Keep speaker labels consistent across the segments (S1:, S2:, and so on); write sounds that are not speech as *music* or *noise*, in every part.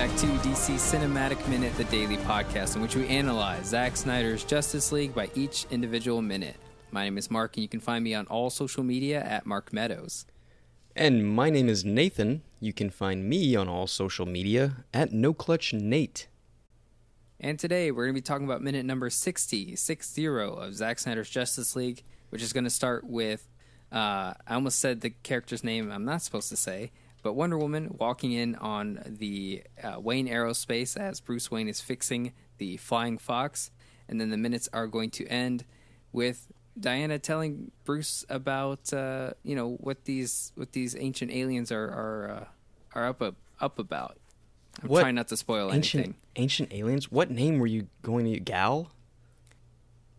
S1: back to DC Cinematic Minute, the daily podcast in which we analyze Zack Snyder's Justice League by each individual minute. My name is Mark, and you can find me on all social media at Mark Meadows.
S2: And my name is Nathan. You can find me on all social media at No Clutch Nate.
S1: And today we're going to be talking about minute number 60, 60 of Zack Snyder's Justice League, which is going to start with, uh, I almost said the character's name I'm not supposed to say, but Wonder Woman walking in on the uh, Wayne Aerospace as Bruce Wayne is fixing the Flying Fox. And then the minutes are going to end with Diana telling Bruce about uh, you know what these what these ancient aliens are are uh, are up up about. I'm
S2: What
S1: trying not to spoil
S2: Ancient
S1: anything.
S2: ancient aliens. What name were you going to Gal?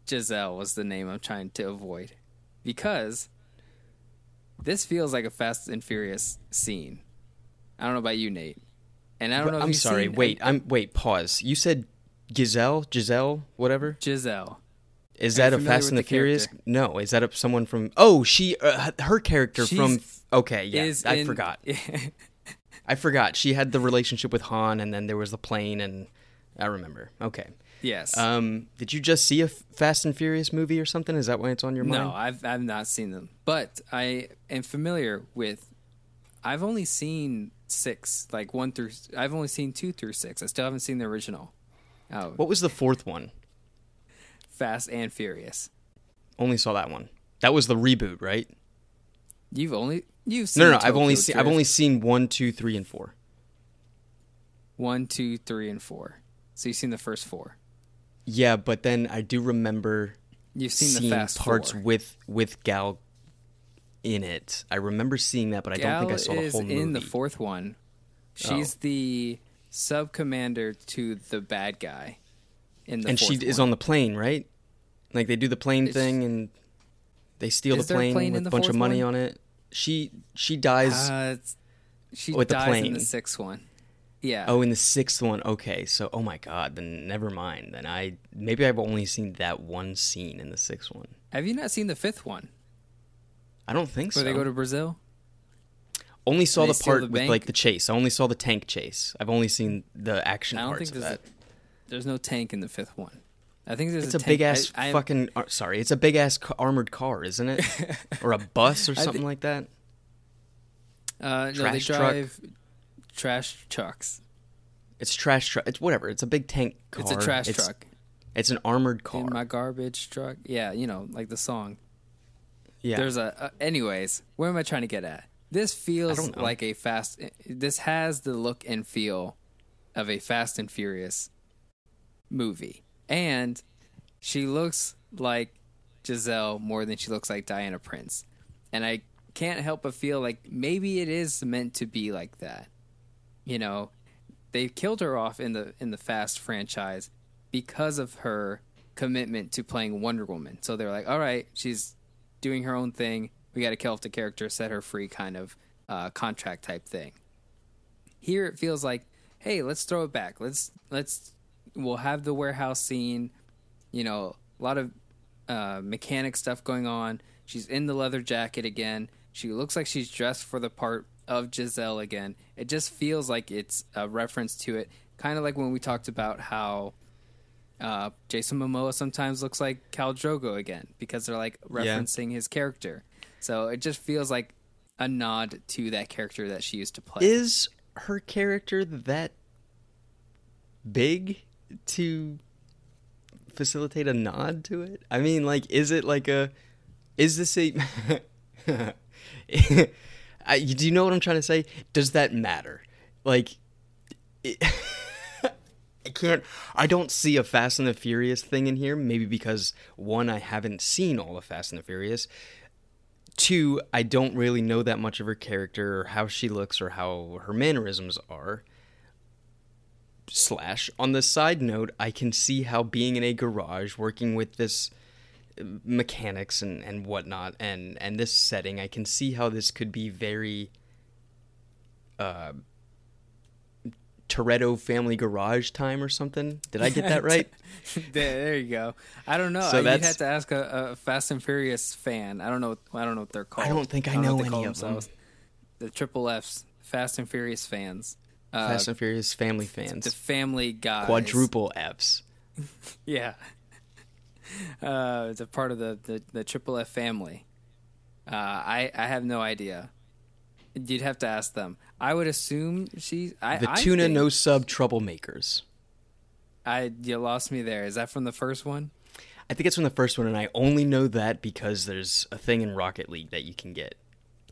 S1: Giselle was the name I'm trying to avoid because this feels like a Fast and Furious scene. I don't know about you, Nate, and I don't know. If
S2: I'm
S1: you've
S2: sorry.
S1: seen-
S2: wait. I'm wait. Pause. You said Giselle, Giselle, whatever.
S1: Giselle.
S2: Is
S1: Are
S2: that a Fast and the
S1: the
S2: Furious?
S1: character?
S2: No. Is that a, someone from? Oh, she. Uh, her character
S1: She's-
S2: from. Okay. Yeah. I
S1: in-
S2: forgot. *laughs* I forgot. She had the relationship with Han, and then there was the plane, and I remember. Okay.
S1: Yes.
S2: Um, did you just see a Fast and Furious movie or something? Is that why it's on your mind?
S1: No, I've I've not seen them, but I am familiar with. I've only seen six, like one through. I've only seen two through six. I still haven't seen the original. Oh,
S2: What was the fourth one?
S1: Fast and Furious.
S2: Only saw that one. That was the reboot, right?
S1: You've only you've seen
S2: No, no, no. I've only seen. I've only seen one, two, three, and four.
S1: one, two, three, and four. So you've seen the first four.
S2: Yeah, but then I do remember
S1: You've seen the
S2: seeing
S1: Fast
S2: parts
S1: four.
S2: with with Gal in it. I remember seeing that, but I don't think I saw the whole movie.
S1: in the fourth one. She's
S2: Oh.
S1: the sub commander to the bad guy. In the
S2: and she
S1: fourth
S2: is on the plane, right? Like they do the plane
S1: Is-
S2: thing, and they steal the plane,
S1: plane
S2: with a bunch of money
S1: one?
S2: on it. She she dies.
S1: Uh, she
S2: with the
S1: dies in the sixth one. Yeah.
S2: Oh, in the sixth one. Okay, so oh my god, then never mind. Then I maybe I've only seen that one scene in the sixth one.
S1: Have you not seen the fifth one
S2: I don't think
S1: where
S2: so.
S1: they go to Brazil?
S2: only saw the part
S1: the
S2: with
S1: bank?
S2: like the chase. I only saw the tank chase. I've only seen the action
S1: I don't
S2: parts
S1: think
S2: of
S1: there's
S2: that.
S1: a, there's no tank in the fifth one. I think there's
S2: It's
S1: a,
S2: a big ass
S1: I, I-
S2: fucking. uh, sorry, it's a big ass ca- armored car, isn't it? *laughs* or a bus or something like that.
S1: Uh, no, they
S2: trash truck.
S1: Trash trucks.
S2: It's trash truck. It's whatever. It's a big tank car.
S1: It's a trash truck.
S2: It's an armored car.
S1: In my garbage truck. Yeah, you know, like the song.
S2: yeah.
S1: There's a. Uh, anyways, where am I trying to get at? This feels like a fast. This has the look and feel of a Fast and Furious movie, and she looks like Giselle more than she looks like Diana Prince, and I can't help but feel like maybe it is meant to be like that. You know, they killed her off in the in the Fast franchise because of her commitment to playing Wonder Woman. So they're like, all right, she's doing her own thing. We got to kill off the character, set her free, kind of uh, contract type thing. Here it feels like, hey, let's throw it back. Let's let's we'll have the warehouse scene. You know, a lot of uh, mechanic stuff going on. She's in the leather jacket again. She looks like she's dressed for the part of Giselle again. It just feels like it's a reference to it, kind of like when we talked about how uh, Jason Momoa sometimes looks like Khal Drogo again because they're like
S2: Yeah.
S1: referencing his character. So it just feels like a nod to that character that she used to play.
S2: Is her character that big to facilitate a nod to it? I mean, like, is it like a? Is this a? *laughs* I, do you know what I'm trying to say? Does that matter? Like, it, *laughs* I can't. I don't see a Fast and the Furious thing in here. Maybe because one, I haven't seen all the Fast and the Furious. Two, I don't really know that much of her character or how she looks or how her mannerisms are. Slash, on the side note, I can see how being in a garage, working with this mechanics and, and whatnot, and, and this setting, I can see how this could be very uh, Toretto family garage time or something. Did I get that *laughs* right?
S1: there, you go. I don't know.
S2: So
S1: You'd have to ask a, a Fast and Furious fan. I don't know. I don't know what they're called.
S2: I don't think I
S1: what
S2: know
S1: they
S2: any of them.
S1: The Triple F's, Fast and Furious fans. uh,
S2: Fast and Furious family fans.
S1: the family guys.
S2: Quadruple Fs. *laughs*
S1: Yeah. *laughs* Uh, it's a part of the, the, the Triple F family. Uh, I, I have no idea. You'd have to ask them. I would assume she. I,
S2: The
S1: I
S2: tuna
S1: think-
S2: no sub troublemakers.
S1: I you lost me there. Is that from the first one?
S2: I think it's from the first one, and I only know that because there's a thing in Rocket League that you can get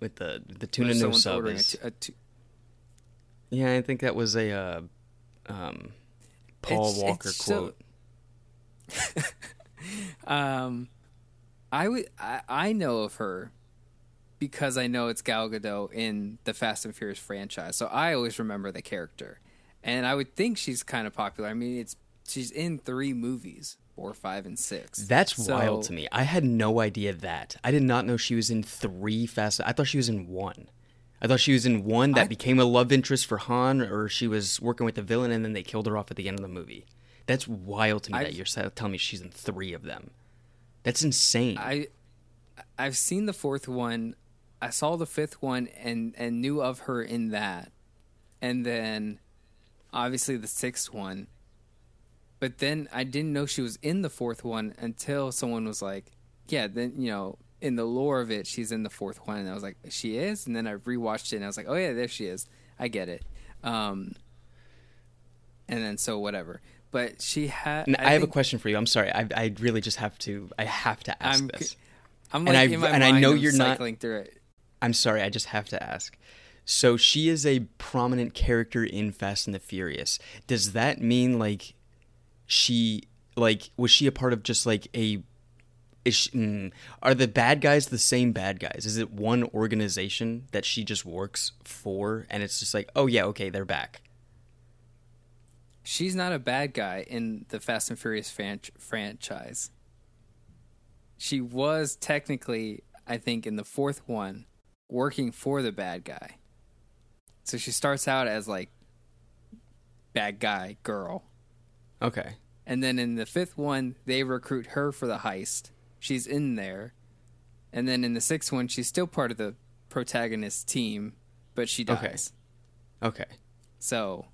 S2: with the the tuna no sub. is-
S1: tu- a tu-
S2: yeah, I think that was a uh, um, Paul
S1: It's-
S2: Walker
S1: it's so-
S2: quote. *laughs* *laughs*
S1: Um, I would. I, I know of her because I know it's Gal Gadot in the Fast and Furious franchise, so I always remember the character, and I would think she's kind of popular. I mean, it's she's in three movies, four, five, and six.
S2: That's
S1: So-
S2: wild to me. I had no idea that. I did not know she was in three Fast. I thought she was in one. I thought she was in one that
S1: I-
S2: became a love interest for Han, or she was working with the villain, and then they killed her off at the end of the movie. That's wild to me
S1: I-
S2: that you're telling me she's in three of them. That's insane.
S1: I I've seen the fourth one. I saw the fifth one and and knew of her in that. And then obviously the sixth one. But then I didn't know she was in the fourth one until someone was like, "Yeah, then you know, in the lore of it, she's in the fourth one." And I was like, "She is?" And then I rewatched it and I was like, "Oh yeah, there she is. I get it." Um and then so whatever. But she had
S2: I, have a question for you. I'm sorry. I, I really just have to. I have to ask
S1: I'm
S2: this.
S1: I'm
S2: and
S1: like
S2: I-
S1: in my
S2: and I know
S1: I'm
S2: you're not-
S1: cycling through it.
S2: I'm sorry, I just have to ask. So she is a prominent character in Fast and the Furious. Does that mean like she like was she a part of just like a is she, mm, are the bad guys the same bad guys? Is it one organization that she just works for and it's just like, "Oh yeah, okay, they're back."
S1: She's not a bad guy in the Fast and Furious fan- franchise. She was technically, I think, in the fourth one, working for the bad guy. So she starts out as like bad guy girl.
S2: Okay.
S1: And then in the fifth one, they recruit her for the heist. She's in there. And then in the sixth one, she's still part of the protagonist team, but she dies.
S2: Okay. Okay.
S1: So,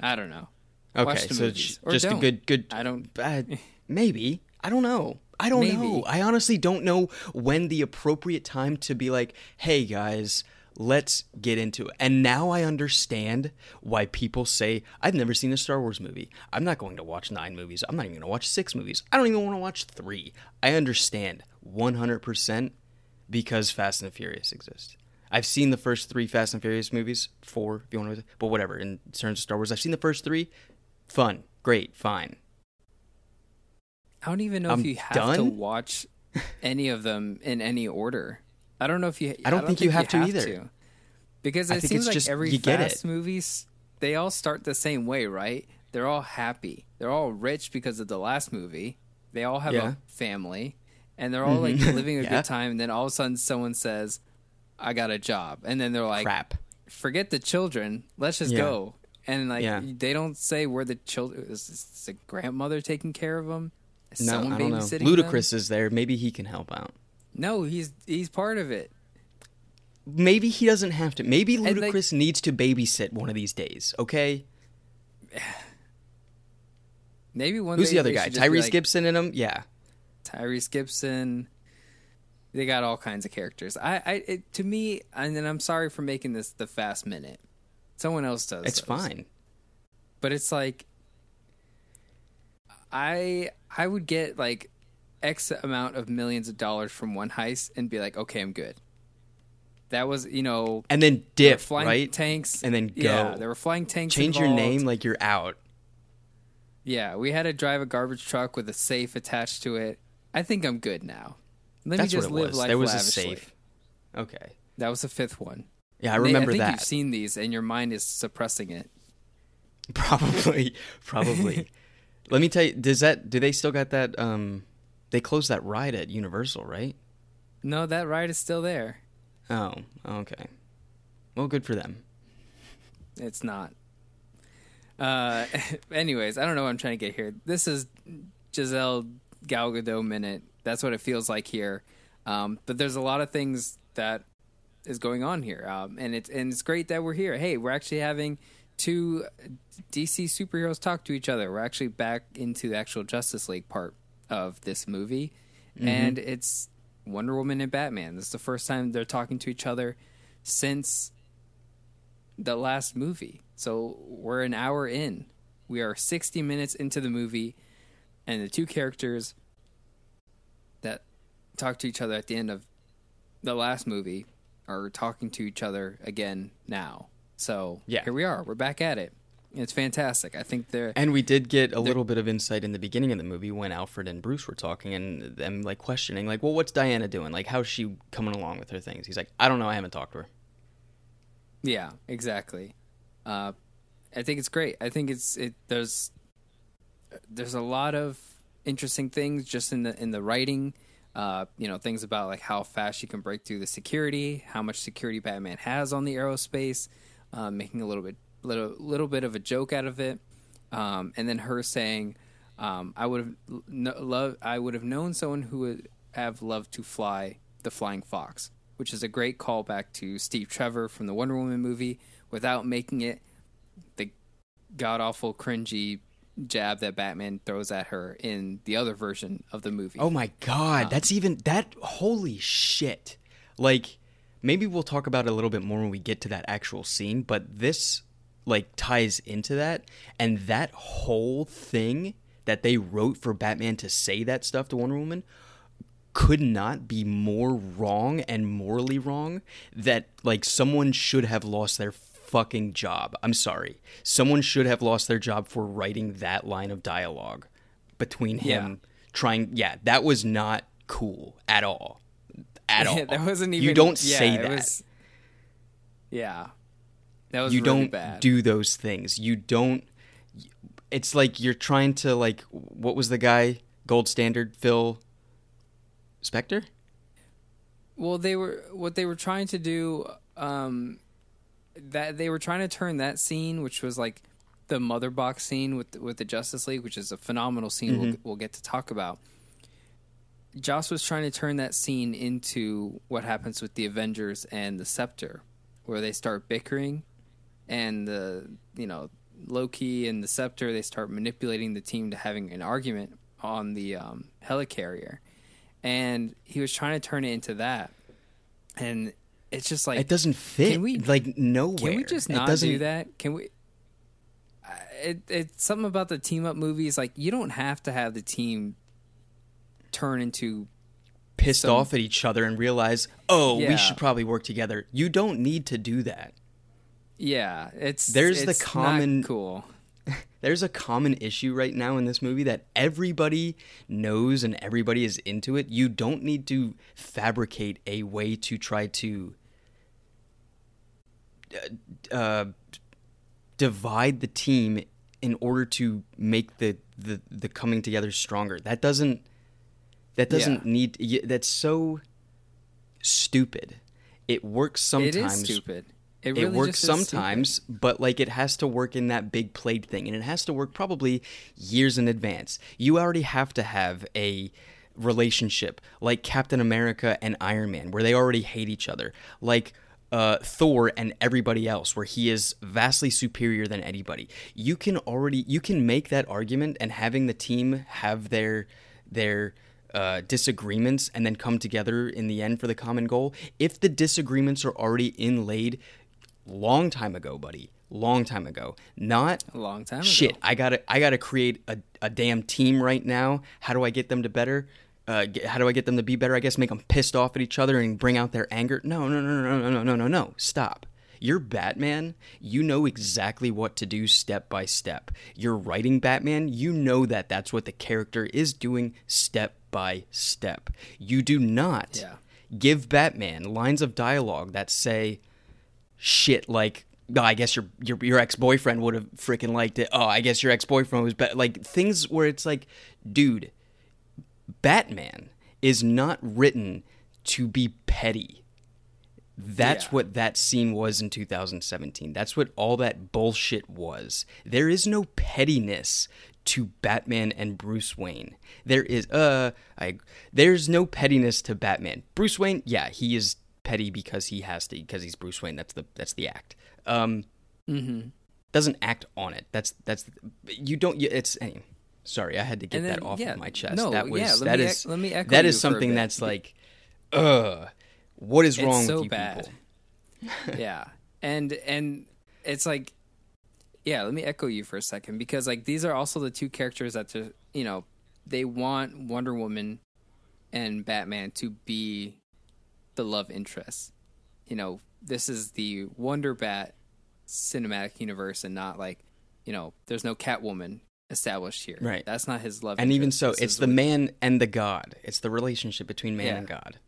S1: I don't know.
S2: Okay, so
S1: movies.
S2: just a
S1: don't.
S2: good good
S1: I don't.
S2: Uh, maybe. I don't know. I don't
S1: Maybe.
S2: know. I honestly don't know when the appropriate time to be like, hey guys, let's get into it. And now I understand why people say, I've never seen a Star Wars movie. I'm not going to watch nine movies. I'm not even going to watch six movies. I don't even want to watch three. I understand 100% because Fast and the Furious exist. I've seen the first three Fast and Furious movies, four if you want to, but whatever. In terms of Star Wars, I've seen the first three. Fun, great, fine.
S1: I don't even know
S2: I'm
S1: if you have to watch any of them in any order. I don't know if you.
S2: I don't think you have to either.
S1: Because
S2: I
S1: it
S2: think
S1: seems like
S2: just-
S1: every
S2: you
S1: Fast movies, they all start the same way, right? They're all happy. They're all rich because of the last movie. They all have
S2: Yeah. Mm-hmm.
S1: a family, and they're all like *laughs* living a
S2: Yeah.
S1: good time. And then all of a sudden, someone says, "I got a job," and then they're like,
S2: Crap.
S1: forget the children. Let's just
S2: Yeah.
S1: go. And like
S2: Yeah.
S1: they don't say where the children is, is the grandmother taking care of them. Is
S2: No,
S1: someone
S2: I don't know. Ludacris
S1: them?
S2: is there. Maybe he can help out.
S1: No, he's he's part of it.
S2: Maybe he doesn't have to. Maybe
S1: And, like-
S2: Ludacris needs to babysit one of these days. Okay. *sighs*
S1: Maybe one.
S2: Who's the other guy?
S1: should just be
S2: Tyrese
S1: like,
S2: Gibson in him. Yeah.
S1: Tyrese Gibson. They got all kinds of characters. I, I, it, to me, and then I'm sorry for making this the fast minute. Someone else does.
S2: It's
S1: those.
S2: fine.
S1: but it's like I I would get like X amount of millions of dollars from one heist and be like, okay, I'm good. That was you know
S2: And then dip,
S1: flying
S2: right?
S1: tanks
S2: And then go.
S1: Yeah, there were flying tanks.
S2: Change your name like you're out.
S1: Yeah, we had to drive a garbage truck with a safe attached to it. I think I'm good now. Let
S2: That's
S1: me just
S2: what it
S1: live
S2: was.
S1: life
S2: There was
S1: lavishly.
S2: a safe. Okay.
S1: That was the fifth one.
S2: Yeah, I
S1: Nate,
S2: remember
S1: I think
S2: that.
S1: you've seen these, and your mind is suppressing it. *laughs*
S2: Probably, probably. *laughs* Let me tell you. Does that? Do they still got that? Um, they closed that ride at Universal, right?
S1: No, that ride is still there.
S2: Oh, okay. Well, good for them.
S1: It's not. Uh, *laughs* anyways, I don't know what I'm trying to get here. This is Giselle Gal Gadot minute. That's what it feels like here. Um, but there's a lot of things that is going on here. Um, and it's and it's great that we're here. Hey, we're actually having two DC superheroes talk to each other. We're actually back into the actual Justice League part of this movie,
S2: Mm-hmm.
S1: and it's Wonder Woman and Batman. This is the first time they're talking to each other since the last movie. So we're an hour in. We are 60 minutes into the movie, and the two characters talk to each other at the end of the last movie are talking to each other again now. So
S2: Yeah.
S1: here we are. We're back at it. It's fantastic. I think they're
S2: And we did get a little bit of insight in the beginning of the movie when Alfred and Bruce were talking and them like questioning, like, well, what's Diana doing? Like, how's she coming along with her things? He's like, I don't know. I haven't talked to her.
S1: Yeah, exactly. Uh, I think it's great. I think it's it. There's there's a lot of interesting things just in the in the writing. Uh, you know, things about like how fast she can break through the security, how much security Batman has on the aerospace, uh, making a little bit little little bit of a joke out of it, um, and then her saying, um, "I would have no, love I would have known someone who would have loved to fly the flying fox," which is a great callback to Steve Trevor from the Wonder Woman movie, without making it the god awful cringy jab that Batman throws at her in the other version of the movie.
S2: Oh my god, um, that's even that. Holy shit! Like, maybe we'll talk about it a little bit more when we get to that actual scene. But this like ties into that, and that whole thing that they wrote for Batman to say that stuff to Wonder Woman could not be more wrong and morally wrong. That like someone should have lost their fucking job. I'm sorry, someone should have lost their job for writing that line of dialogue between him trying yeah that was not cool at all at *laughs* all
S1: that wasn't even.
S2: you don't
S1: yeah,
S2: say that
S1: was- yeah, that was
S2: you
S1: really
S2: don't
S1: bad.
S2: do those things you don't it's like you're trying to like what was the guy gold standard phil spector
S1: Well, they were what they were trying to do. Um, that they were trying to turn that scene, which was like the mother box scene with with the Justice League, which is a phenomenal scene. We'll, we'll get to talk about. Joss was trying to turn that scene into what happens with the Avengers and the Scepter, where they start bickering, and the you know Loki and the Scepter they start manipulating the team to having an argument on the um, helicarrier, and he was trying to turn it into that, and it's just like
S2: it doesn't fit
S1: Can we-
S2: like nowhere
S1: can we just not do that? Can we? It, it's something about the team up movies. Like you don't have to have the team turn into.
S2: pissed
S1: some-
S2: off at each other and realize oh
S1: Yeah.
S2: we should probably work together you don't need to do that
S1: Yeah, it's
S2: There's the
S1: it's not
S2: common-
S1: cool. *laughs*
S2: there's a common issue right now in this movie that everybody knows and everybody is into it. You don't need to fabricate a way to try to uh, divide the team in order to make the, the, the coming together stronger. That doesn't that doesn't
S1: Yeah.
S2: need that's so stupid. It works sometimes
S1: it is stupid. It,
S2: it works
S1: just is stupid.
S2: sometimes, but like it has to work in that big played thing, and it has to work probably years in advance. You already have to have a relationship like Captain America and Iron Man, where they already hate each other, like uh, Thor and everybody else, where he is vastly superior than anybody. You can already you can make that argument, and having the team have their their uh, disagreements and then come together in the end for the common goal. If the disagreements are already inlaid long time ago, buddy, long time ago, not
S1: a long time
S2: shit.
S1: ago.
S2: I gotta I gotta create a, a damn team right now. How do I get them to better? Uh, get, how do I get them to be better? I guess make them pissed off at each other and bring out their anger. No, no, no, no, no, no, no, no, no. Stop. You're Batman. You know exactly what to do step by step. You're writing Batman. You know that that's what the character is doing step by step. You do not
S1: Yeah.
S2: give Batman lines of dialogue that say shit like oh, I guess your your your ex boyfriend would have freaking liked it. Oh, I guess your ex boyfriend was better. Like things where it's like, dude, Batman is not written to be petty. That's
S1: Yeah.
S2: what that scene was in 2017. That's what all that bullshit was. There is no pettiness to Batman and Bruce Wayne. There is uh I there's no pettiness to Batman. Bruce Wayne, yeah, he is petty because he has to because he's Bruce Wayne. That's the that's the act. Um,
S1: Mm-hmm.
S2: doesn't act on it. That's that's you don't. you- It's any. Sorry, I had to get
S1: then,
S2: that off
S1: yeah,
S2: of my chest.
S1: no,
S2: that was
S1: yeah, let
S2: that
S1: me
S2: is
S1: ec- let me echo
S2: that is something that's like, ugh, what is
S1: It's
S2: wrong
S1: so
S2: with you
S1: bad.
S2: people? *laughs*
S1: yeah and and it's like yeah let me echo you for a second because like these are also the two characters that just you know they want wonder woman and batman to be the love interest you know this is the wonder bat cinematic universe and not like you know there's no catwoman established here
S2: Right.
S1: that's not his love
S2: And even so,
S1: This
S2: it's the
S1: what-
S2: man and the god. It's the relationship between man
S1: Yeah.
S2: and god.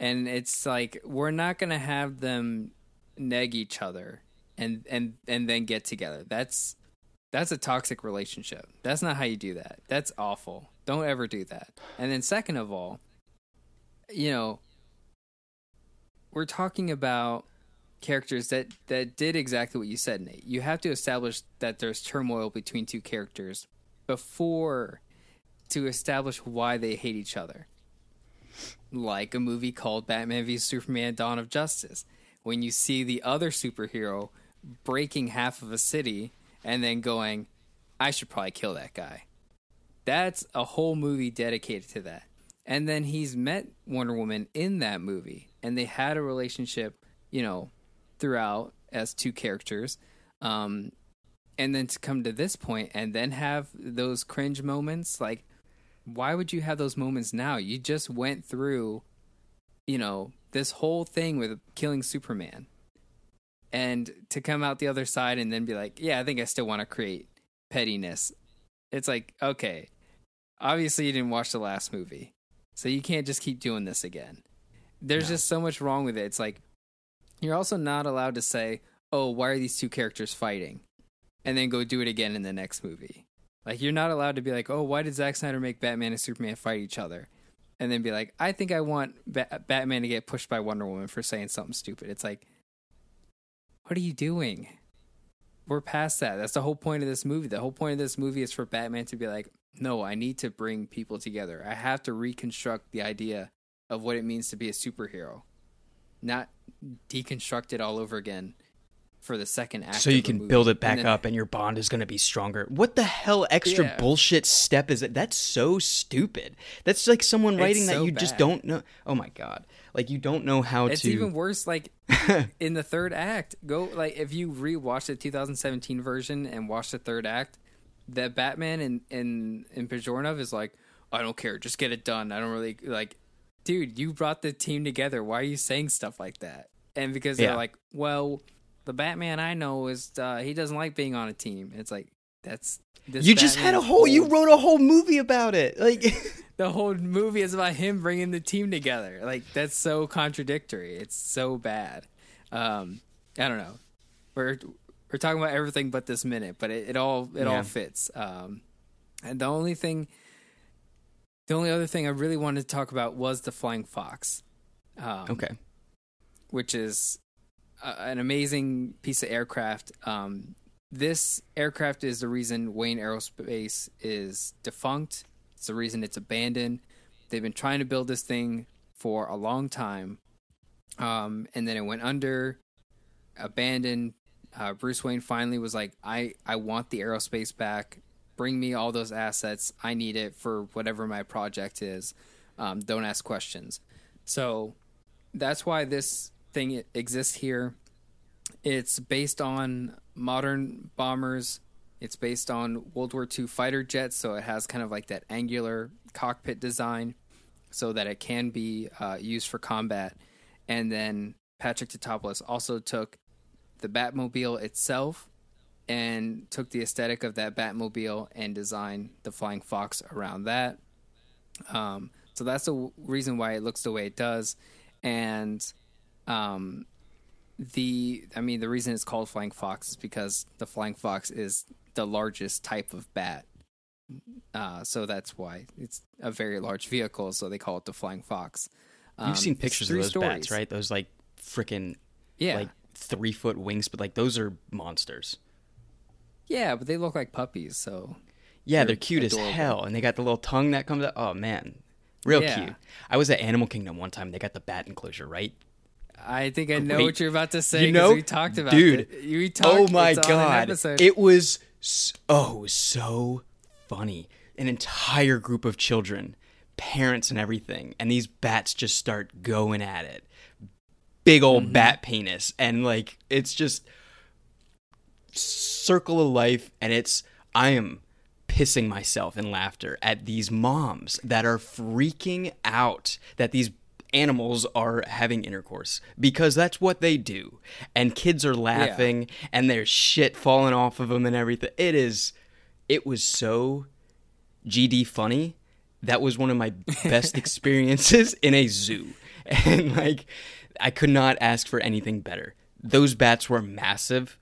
S1: and it's like we're not gonna have them neg each other and and and then get together that's that's a toxic relationship that's not how you do that that's awful don't ever do that and then second of all you know we're talking about characters that that did exactly what you said Nate you have to establish that there's turmoil between two characters before to establish why they hate each other like a movie called Batman v Superman Dawn of Justice. When you see the other superhero breaking half of a city and then going, I should probably kill that guy. That's a whole movie dedicated to that. And then he's met Wonder Woman in that movie and they had a relationship, you know, throughout as two characters. Um, and then to come to this point and then have those cringe moments like why would you have those moments now? You just went through, you know, this whole thing with killing Superman. And to come out the other side and then be like, yeah, I think I still want to create pettiness. It's like, okay, obviously you didn't watch the last movie. So you can't just keep doing this again. There's
S2: No.
S1: just so much wrong with it. It's like, you're also not allowed to say, oh, why are these two characters fighting? And then go do it again in the next movie. Like you're not allowed to be like, oh, why did Zack Snyder make Batman and Superman fight each other? And then be like, I think I want ba- Batman to get pushed by Wonder Woman for saying something stupid. It's like, what are you doing? We're past that. That's the whole point of this movie. The whole point of this movie is for Batman to be like, no, I need to bring people together. I have to reconstruct the idea of what it means to be a superhero, not deconstruct it all over again for the second act.
S2: So you can build it
S1: And
S2: back
S1: then-
S2: up and your bond is going to be stronger. What the hell extra
S1: Yeah.
S2: bullshit step is it? That's so stupid. That's like someone writing that you just don't know. Oh my god. Like you don't know how
S1: It's
S2: to It's
S1: even worse. Like *laughs* in the third act, go like if you rewatch the 2017 version and watch the third act, that Batman in in in Pejornov is like, I don't care, just get it done. I don't really like, dude. You brought the team together. Why are you saying stuff like that? And because they're
S2: Yeah.
S1: like, well, the Batman I know is uh, he doesn't like being on a team. It's like that's this
S2: You just had a whole you wrote a whole movie about it. Like *laughs*
S1: the whole movie is about him bringing the team together. Like that's so contradictory. It's so bad. Um, I don't know. We're we're talking about everything but this minute, but it, it all it
S2: Yeah.
S1: all fits. Um, and the only thing, the only other thing I really wanted to talk about was the Flying Fox. Um,
S2: Okay.
S1: which is a, an amazing piece of aircraft. Um, this aircraft is the reason Wayne Aerospace is defunct. It's the reason it's abandoned. They've been trying to build this thing for a long time, um, and then it went under, abandoned. Uh, Bruce Wayne finally was like, "I I want the aerospace back. Bring me all those assets. I need it for whatever my project is. Um, don't ask questions." So that's why this thing exists here. It's based on modern bombers. It's based on World War II fighter jets, so it has kind of like that angular cockpit design, so that it can be uh, used for combat. And then Patrick Tatopoulos also took the Batmobile itself and took the aesthetic of that Batmobile and designed the Flying Fox around that. Um, so that's the w- reason why it looks the way it does. And um, the, I mean, the reason it's called Flying Fox is because the Flying Fox is the largest type of bat. Uh, so that's why it's a very large vehicle. So they call it the Flying Fox. Um,
S2: You've seen pictures of those bats, right? Those like freaking
S1: Yeah.
S2: like three foot wings, but like those are monsters.
S1: Yeah, but they look like puppies. So
S2: Yeah,
S1: They're
S2: they're, cute
S1: adorable.
S2: as hell, and they got the little tongue that comes out. Oh man, real
S1: Yeah.
S2: cute. I was at Animal Kingdom one time. They got the bat enclosure, right?
S1: I think I know
S2: Great.
S1: what you're about to say.
S2: You know,
S1: we talked about
S2: dude.
S1: it. We talked.
S2: oh my
S1: it's on an
S2: god, it was oh, it was so funny. An entire group of children, parents and everything, and these bats just start going at it. Big old
S1: Mm-hmm.
S2: bat penis, and like it's just circle of life, and it's I am pissing myself in laughter at these moms that are freaking out that these animals are having intercourse because that's what they do. And kids are laughing and there's shit falling off of them and everything. It is it was so gd funny. That was one of my best *laughs* experiences in a zoo. *laughs* And like i could not ask for anything better. Those bats were massive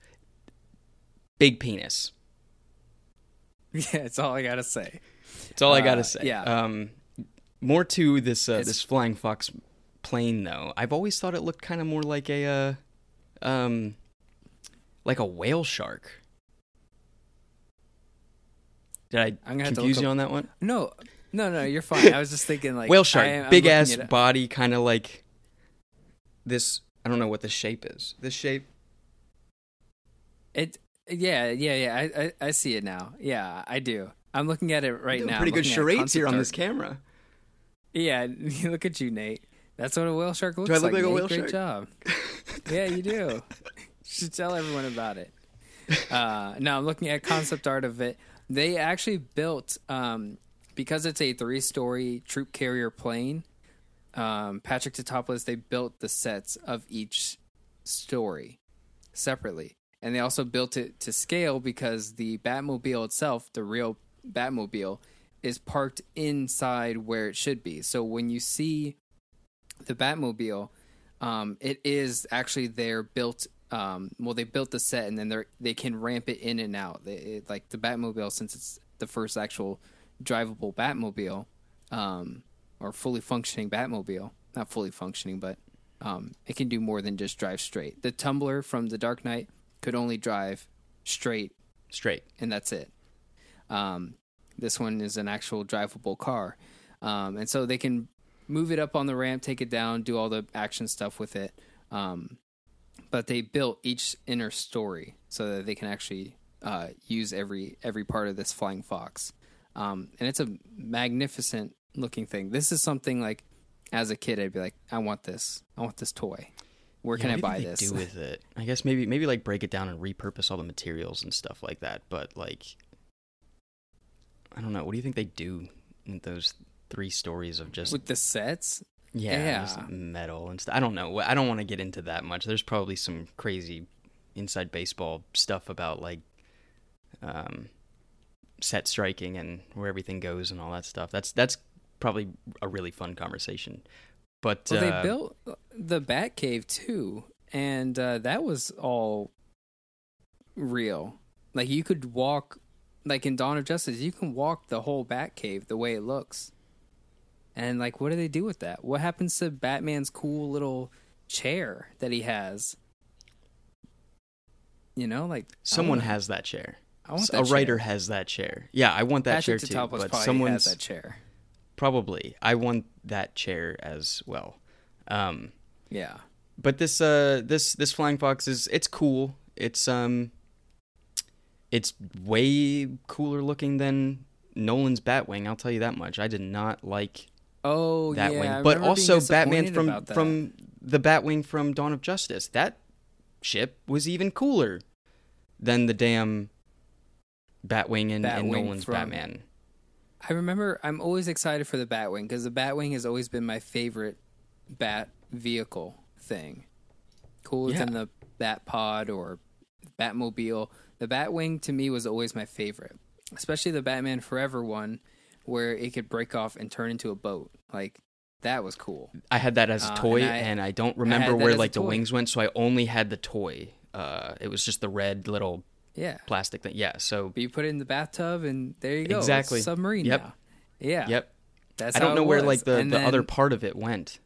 S2: big penis *laughs*
S1: yeah, it's all I gotta say.
S2: That's all I
S1: Uh,
S2: gotta say.
S1: yeah.
S2: Um, more to this uh, this flying fox plane though. I've always thought it looked kind of more like a uh, um, like a whale shark. Did I
S1: I'm gonna
S2: confuse you
S1: up-
S2: on that one?
S1: No, no, no. You're fine. I was just thinking like
S2: whale shark,
S1: am-
S2: big ass body, kind of like this. I don't know what the shape is. This shape.
S1: It. Yeah, yeah, yeah. I, I, I see it now. Yeah, I do. I'm looking at it right now.
S2: pretty good charades here on
S1: art.
S2: this camera.
S1: Yeah, *laughs* look at you, Nate. That's what a whale shark looks
S2: I look
S1: like.
S2: like a whale
S1: Great
S2: shark?
S1: job. *laughs* yeah, you do. you should tell everyone about it. Uh, no, I'm looking at concept art of it. They actually built um, because it's a three-story troop carrier plane. Um, Patrick Tatopoulos, they built the sets of each story separately, and they also built it to scale because the Batmobile itself, the real Batmobile, is parked inside where it should be. So when you see the Batmobile, um, it is actually there built. Um, well, they built the set and then they they can ramp it in and out. They, it, like the Batmobile, since it's the first actual drivable Batmobile, um, or fully functioning Batmobile. Not fully functioning, but um, it can do more than just drive straight. The Tumbler from The Dark Knight could only drive straight
S2: Straight.
S1: and that's it. Um, this one is an actual drivable car, um, and so they can move it up on the ramp, take it down, do all the action stuff with it. Um, but they built each inner story so that they can actually uh, use every every part of this flying fox, um, and it's a magnificent looking thing. This is something like as a kid, I'd be like, I want this. I want this toy. Where
S2: Yeah,
S1: can I
S2: what do
S1: buy this?
S2: they Do with it? I guess maybe maybe like break it down and repurpose all the materials and stuff like that. But like, I don't know. What do you think they do with those three stories of just
S1: with the sets?
S2: yeah, just
S1: yeah.
S2: metal and stuff? I don't know. I don't want to get into that much. There's probably some crazy inside baseball stuff about like um, set striking and where everything goes and all that stuff. That's that's probably a really fun conversation. But
S1: Well,
S2: uh,
S1: they built the Bat Cave too, and uh, that was all real. Like you could walk, like in Dawn of Justice, you can walk the whole Bat Cave the way it looks. And like, what do they do with that? What happens to Batman's cool little chair that he has? You know, like
S2: someone has that chair.
S1: I want that
S2: a writer has that chair. Yeah, I want that
S1: Patrick
S2: chair too. But someone
S1: has that chair.
S2: Probably I want that chair as well. Um,
S1: Yeah.
S2: but this uh this this flying fox is it's cool. It's um it's way cooler looking than Nolan's Batwing. I'll tell you that much. I did not like
S1: Oh
S2: that
S1: yeah,
S2: wing, but also Batman from from the Batwing from Dawn of Justice. That ship was even cooler than the damn Batwing and, in
S1: Batwing
S2: Nolan's
S1: from-
S2: Batman.
S1: I remember I'm always excited for the Batwing because the Batwing has always been my favorite Bat vehicle thing. Cooler than the Bat Pod or Batmobile. The Batwing to me was always my favorite, especially the Batman Forever one, where it could break off and turn into a boat. Like that was cool.
S2: I had that as a
S1: Uh,
S2: toy,
S1: and I-
S2: and I don't remember where like the wings went, so I only had the toy. Uh, it was just the red little
S1: Yeah,
S2: plastic thing. Yeah. So
S1: but you put it in the bathtub and there you go.
S2: Exactly.
S1: submarine
S2: Yep.
S1: now. Yeah.
S2: yep.
S1: That's
S2: I don't know where like the,
S1: And
S2: the other part of it went.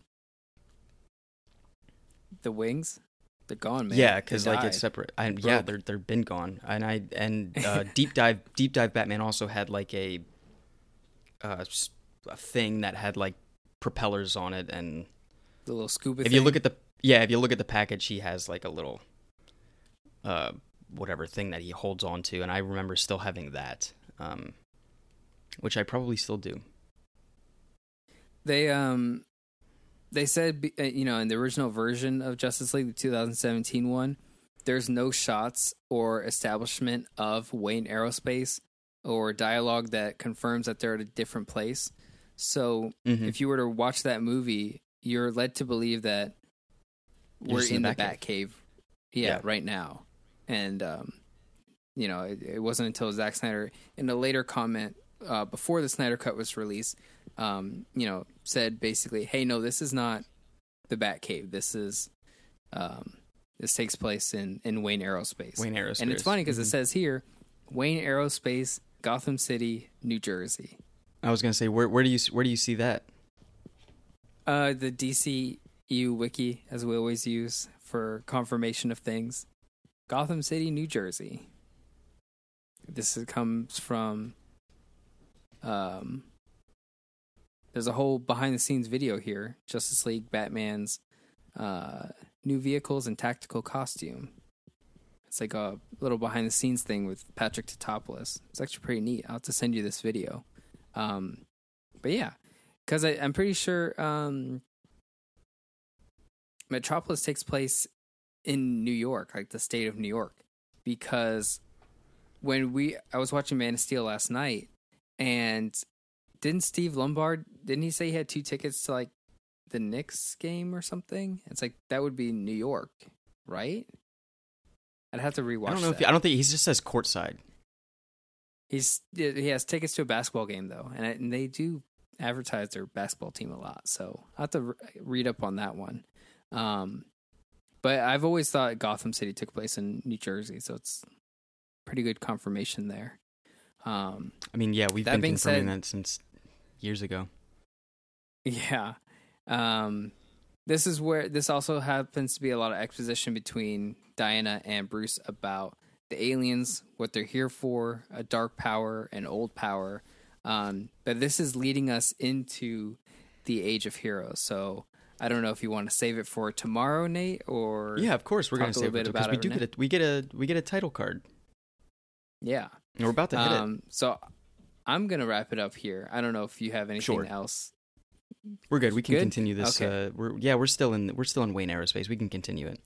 S1: the wings. They're gone, man.
S2: yeah, because like it's separate. I, yeah, they're they're been gone. And I and uh, *laughs* deep dive deep dive Batman also had like a uh, a thing that had like propellers on it, and
S1: the little scuba.
S2: if you look at the Yeah, if you look at the package, he has like a little, uh, whatever thing that he holds on to, and I remember still having that, um, which I probably still do.
S1: They um they said uh, you know in the original version of Justice League the 2017 one there's no shots or establishment of Wayne Aerospace or dialogue that confirms that they're at a different place. So
S2: Mhm.
S1: if you were to watch that movie, you're led to believe that
S2: You're
S1: we're in the
S2: Batcave.
S1: Bat yeah,
S2: Yeah.
S1: right now. And um, you know, it, it wasn't until Zack Snyder, in a later comment uh, before the Snyder Cut was released, um, you know, said basically, "Hey, no, this is not the Bat Cave. This is um, this takes place in in Wayne Aerospace."
S2: Wayne Aerospace.
S1: And it's funny because
S2: Mhm.
S1: it says here, Wayne Aerospace, Gotham City, New Jersey.
S2: I was gonna say, where where do you where do you see that?
S1: Uh, the DCU wiki, as we always use for confirmation of things. Gotham City, New Jersey. This is, comes from. Um, there's a whole behind the scenes video here. Justice League, Batman's uh, new vehicles and tactical costume. It's like a little behind the scenes thing with Patrick Tatopoulos. It's actually pretty neat. I'll have to send you this video. Um, but yeah, because I'm pretty sure um, Metropolis takes place in New York, like the state of New York, because when we I was watching Man of Steel last night, and didn't Steve Lombard didn't he say he had two tickets to like the Knicks game or something? It's like that would be New York, right? I'd have to rewatch.
S2: I don't know if he, I don't think he just says courtside.
S1: He's he has tickets to a basketball game though, and, I, and they do advertise their basketball team a lot. So I have to re- read up on that one. Um, but I've always thought Gotham City took place in New Jersey, so it's pretty good confirmation there. Um,
S2: I mean, yeah, we've been confirming
S1: said-
S2: that since years ago.
S1: Yeah. Um, this is where this also happens to be a lot of exposition between Diana and Bruce about the aliens, what they're here for, a dark power, and old power. Um, but this is leading us into the Age of Heroes. So I don't know if you want to save it for tomorrow, Nate, or
S2: Yeah, of course we're gonna
S1: save it
S2: because we do get a we get a we get a title card.
S1: yeah.
S2: And we're about to hit it.
S1: Um, so I'm gonna wrap it up here. I don't know if you have anything
S2: Sure.
S1: else.
S2: We're good. We can
S1: good?
S2: continue this.
S1: Okay.
S2: Uh, we're yeah, we're still in we're still in Wayne Aerospace. We can continue it.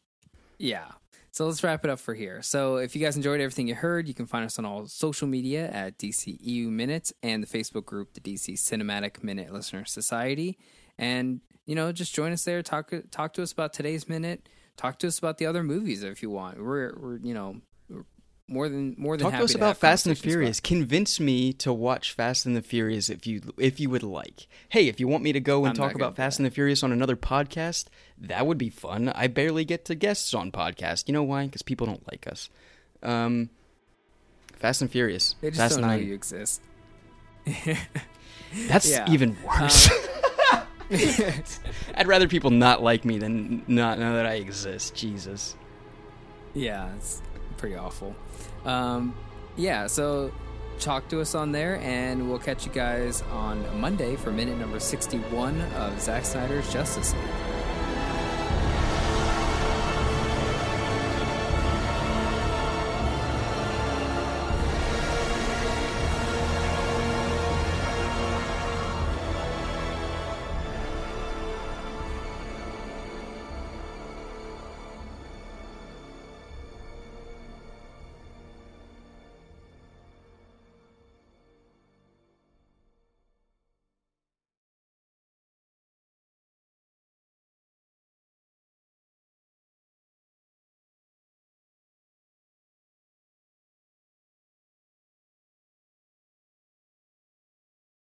S1: Yeah. So let's wrap it up for here. So if you guys enjoyed everything you heard, you can find us on all social media at DCEU Minutes and the Facebook group, the DC Cinematic Minute Listener Society. And, you know, just join us there. Talk talk to us about today's minute. Talk to us about the other movies if you want. We're we're you know we're more than more than
S2: Talk to us
S1: have
S2: about Fast and the Furious. Convince me to watch Fast and the Furious if you if you would like. Hey, if you want me to go and
S1: I'm
S2: talk about Fast and the Furious on another podcast, that would be fun. I barely get to guests on podcast. You know why? Because people don't like us. Um, Fast and Furious.
S1: They just
S2: Fast
S1: don't know you exist. *laughs*
S2: That's
S1: Yeah.
S2: even worse.
S1: Um, *laughs* *laughs*
S2: I'd rather people not like me than not know that I exist. Jesus.
S1: Yeah, it's pretty awful. Um, yeah, so talk to us on there, and we'll catch you guys on Monday for minute number 61 of Zack Snyder's Justice League.